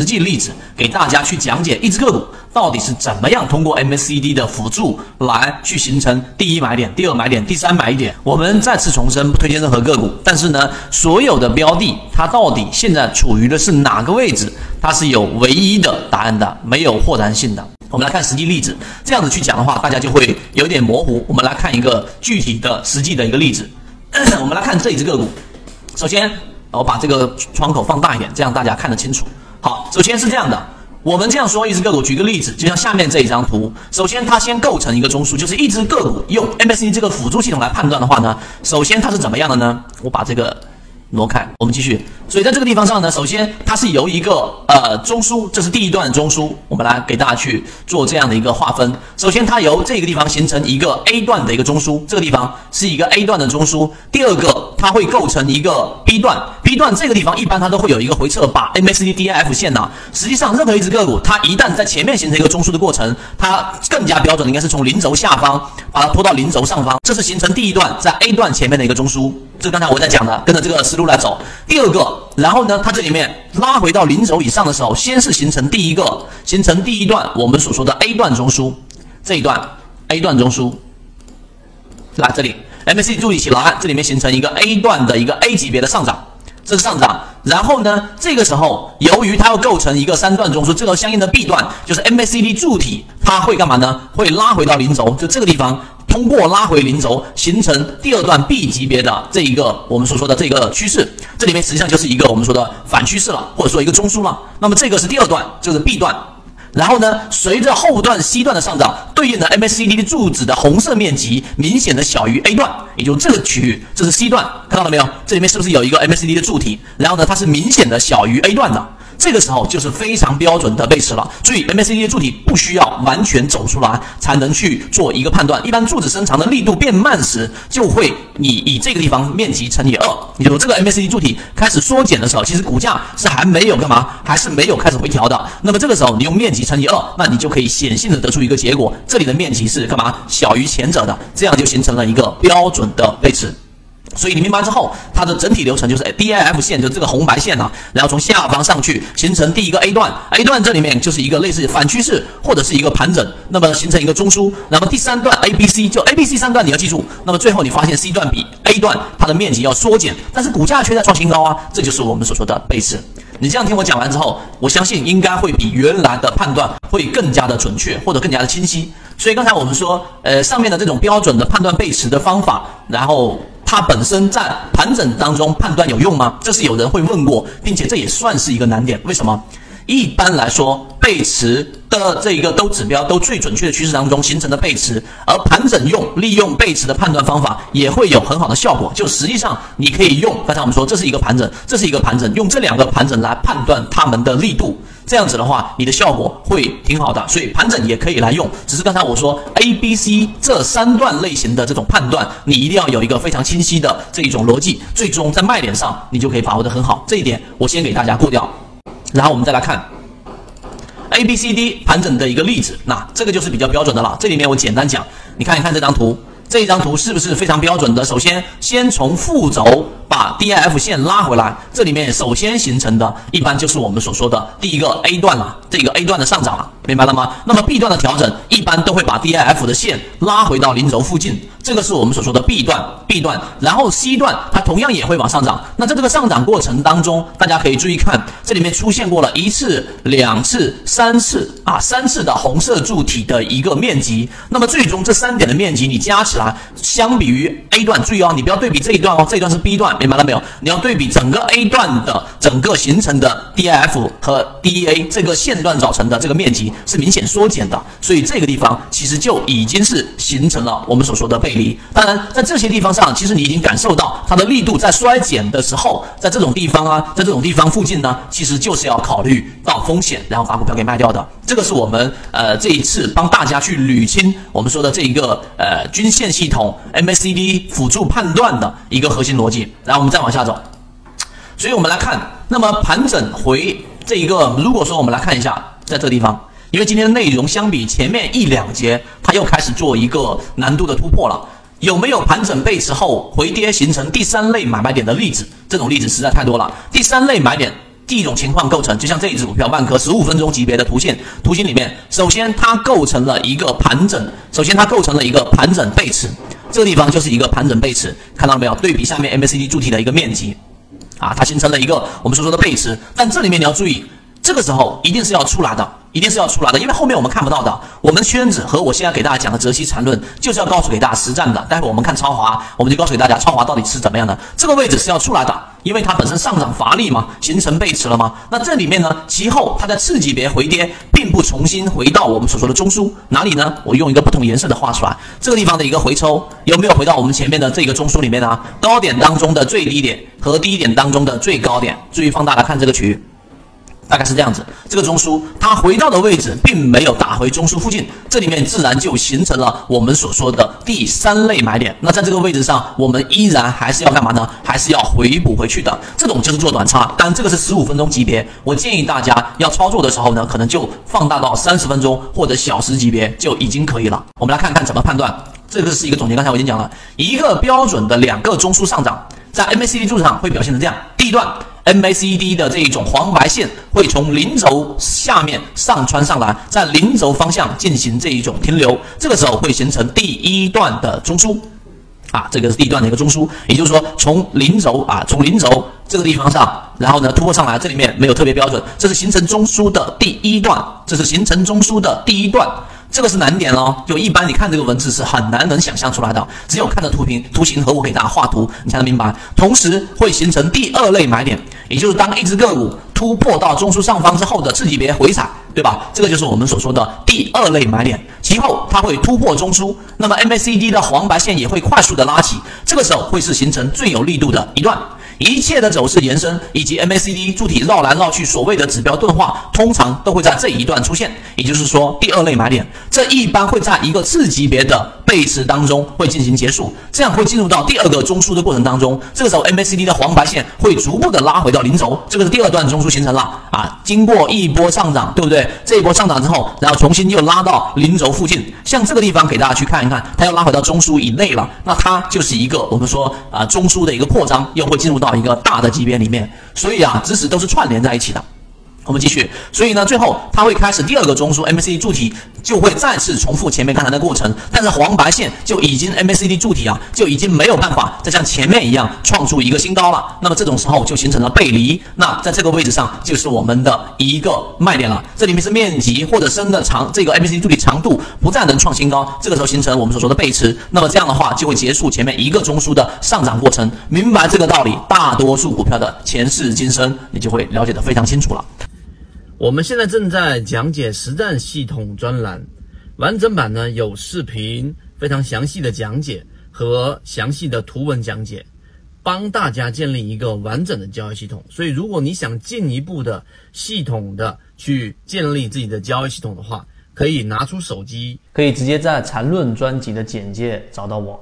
实际例子，给大家去讲解一只个股到底是怎么样通过 MACD 的辅助来去形成第一买点、第二买点、第三买点。我们再次重申，不推荐任何个股，但是呢，所有的标的它到底现在处于的是哪个位置，它是有唯一的答案的，没有豁然性的。我们来看实际例子，这样子去讲的话，大家就会有点模糊。我们来看一个具体的实际的一个例子，我们来看这一只个股，首先。我把这个窗口放大一点，这样大家看得清楚。好，首先是这样的，我们这样说一只个股，举个例子，就像下面这一张图。首先，它先构成一个中枢，就是一只个股用 MACD 这个辅助系统来判断的话呢，首先它是怎么样的呢？我把这个挪开，我们继续。所以在这个地方上呢，首先它是由一个呃中枢，这是第一段中枢，我们来给大家去做这样的一个划分。首先它由这个地方形成一个 A 段的一个中枢，这个地方是一个 A 段的中枢。第二个，它会构成一个 B 段，B 段这个地方一般它都会有一个回撤，把 MACD、DIF 线呢，实际上任何一只个股，它一旦在前面形成一个中枢的过程，它更加标准的应该是从零轴下方把它拖到零轴上方，这是形成第一段在 A 段前面的一个中枢。这刚才我在讲的，跟着这个思路来走。第二个。然后呢，它这里面拉回到零轴以上的时候，先是形成第一个，形成第一段我们所说的 A 段中枢，这一段 A 段中枢，来这里 MACD 注意起来，这里面形成一个 A 段的一个 A 级别的上涨，这是上涨。然后呢，这个时候由于它要构成一个三段中枢，这个相应的 B 段就是 MACD 柱体，它会干嘛呢？会拉回到零轴，就这个地方。通过拉回零轴，形成第二段 B 级别的这一个我们所说的这个趋势，这里面实际上就是一个我们说的反趋势了，或者说一个中枢了。那么这个是第二段，就是 B 段。然后呢，随着后段 C 段的上涨，对应的 MACD 的柱子的红色面积明显的小于 A 段，也就这个区域，这是 C 段，看到了没有？这里面是不是有一个 MACD 的柱体？然后呢，它是明显的小于 A 段的。这个时候就是非常标准的背驰了，注意 MACD 的柱体不需要完全走出来才能去做一个判断。一般柱子伸长的力度变慢时，就会你以这个地方面积乘以二，也就这个 MACD 柱体开始缩减的时候，其实股价是还没有干嘛，还是没有开始回调的。那么这个时候你用面积乘以二，那你就可以显性的得出一个结果，这里的面积是干嘛小于前者的，这样就形成了一个标准的背驰。所以你明白之后，它的整体流程就是 D I F 线，就这个红白线呢，然后从下方上去形成第一个 A 段，A 段这里面就是一个类似反趋势或者是一个盘整，那么形成一个中枢。那么第三段 A B C 就 A B C 三段你要记住，那么最后你发现 C 段比 A 段它的面积要缩减，但是股价却在创新高啊，这就是我们所说的背驰。你这样听我讲完之后，我相信应该会比原来的判断会更加的准确或者更加的清晰。所以刚才我们说，呃，上面的这种标准的判断背驰的方法，然后。它本身在盘整当中判断有用吗？这是有人会问过，并且这也算是一个难点。为什么？一般来说，背驰的这一个都指标都最准确的趋势当中形成的背驰，而盘整用利用背驰的判断方法也会有很好的效果。就实际上你可以用，刚才我们说这是一个盘整，这是一个盘整，用这两个盘整来判断它们的力度。这样子的话，你的效果会挺好的，所以盘整也可以来用。只是刚才我说 A、B、C 这三段类型的这种判断，你一定要有一个非常清晰的这一种逻辑，最终在卖点上你就可以把握的很好。这一点我先给大家过掉，然后我们再来看 A、B、C、D 盘整的一个例子。那这个就是比较标准的了。这里面我简单讲，你看一看这张图，这一张图是不是非常标准的？首先，先从副轴。把 D I F 线拉回来，这里面首先形成的一般就是我们所说的第一个 A 段了，这个 A 段的上涨了，明白了吗？那么 B 段的调整一般都会把 D I F 的线拉回到零轴附近，这个是我们所说的 B 段，B 段，然后 C 段它同样也会往上涨。那在这个上涨过程当中，大家可以注意看，这里面出现过了一次、两次、三次啊，三次的红色柱体的一个面积。那么最终这三点的面积你加起来，相比于 A 段，注意哦，你不要对比这一段哦，这一段是 B 段。明白了没有？你要对比整个 A 段的整个形成的 DIF 和 DEA 这个线段造成的这个面积是明显缩减的，所以这个地方其实就已经是形成了我们所说的背离。当然，在这些地方上，其实你已经感受到它的力度在衰减的时候，在这种地方啊，在这种地方附近呢，其实就是要考虑到风险，然后把股票给卖掉的。这个是我们呃这一次帮大家去捋清我们说的这一个呃均线系统 MACD 辅助判断的一个核心逻辑。然后我们再往下走，所以我们来看，那么盘整回这一个，如果说我们来看一下，在这个地方，因为今天的内容相比前面一两节，它又开始做一个难度的突破了，有没有盘整背驰后回跌形成第三类买卖点的例子？这种例子实在太多了。第三类买点。第一种情况构成，就像这一只股票万科十五分钟级别的图线图形里面，首先它构成了一个盘整，首先它构成了一个盘整背驰，这个地方就是一个盘整背驰，看到了没有？对比下面 MACD 柱体的一个面积，啊，它形成了一个我们所说的背驰，但这里面你要注意，这个时候一定是要出来的。一定是要出来的，因为后面我们看不到的。我们圈子和我现在给大家讲的泽熙缠论，就是要告诉给大家实战的。待会我们看超华，我们就告诉给大家超华到底是怎么样的。这个位置是要出来的，因为它本身上涨乏力嘛，形成背驰了吗？那这里面呢，其后它在次级别回跌，并不重新回到我们所说的中枢哪里呢？我用一个不同颜色的画出来，这个地方的一个回抽有没有回到我们前面的这个中枢里面呢？高点当中的最低点和低点当中的最高点，注意放大来看这个区域。大概是这样子，这个中枢它回到的位置并没有打回中枢附近，这里面自然就形成了我们所说的第三类买点。那在这个位置上，我们依然还是要干嘛呢？还是要回补回去的。这种就是做短差，但这个是十五分钟级别。我建议大家要操作的时候呢，可能就放大到三十分钟或者小时级别就已经可以了。我们来看看怎么判断，这个是一个总结。刚才我已经讲了一个标准的两个中枢上涨，在 MACD 柱子上会表现成这样，第一段。MACD 的这一种黄白线会从零轴下面上穿上来，在零轴方向进行这一种停留，这个时候会形成第一段的中枢，啊，这个是第一段的一个中枢，也就是说从零轴啊，从零轴这个地方上，然后呢突破上来，这里面没有特别标准，这是形成中枢的第一段，这是形成中枢的第一段。这个是难点哦，就一般你看这个文字是很难能想象出来的，只有看着图屏图形和我给大家画图，你才能明白。同时会形成第二类买点，也就是当一只个股突破到中枢上方之后的次级别回踩，对吧？这个就是我们所说的第二类买点。其后它会突破中枢，那么 MACD 的黄白线也会快速的拉起，这个时候会是形成最有力度的一段。一切的走势延伸以及 MACD 柱体绕来绕去，所谓的指标钝化，通常都会在这一段出现。也就是说，第二类买点，这一般会在一个次级别的背驰当中会进行结束，这样会进入到第二个中枢的过程当中。这个时候，MACD 的黄白线会逐步的拉回到零轴，这个是第二段中枢形成了啊。经过一波上涨，对不对？这一波上涨之后，然后重新又拉到零轴附近，像这个地方给大家去看一看，它又拉回到中枢以内了，那它就是一个我们说啊中枢的一个扩张，又会进入到一个大的级别里面，所以啊，知识都是串联在一起的。我们继续，所以呢，最后它会开始第二个中枢，MACD 柱体就会再次重复前面刚才的过程，但是黄白线就已经 MACD 柱体啊，就已经没有办法再像前面一样创出一个新高了。那么这种时候就形成了背离，那在这个位置上就是我们的一个卖点了。这里面是面积或者深的长，这个 MACD 柱体长度不再能创新高，这个时候形成我们所说的背驰。那么这样的话就会结束前面一个中枢的上涨过程。明白这个道理，大多数股票的前世今生你就会了解的非常清楚了。我们现在正在讲解实战系统专栏，完整版呢有视频，非常详细的讲解和详细的图文讲解，帮大家建立一个完整的交易系统。所以，如果你想进一步的系统的去建立自己的交易系统的话，可以拿出手机，可以直接在缠论专辑的简介找到我。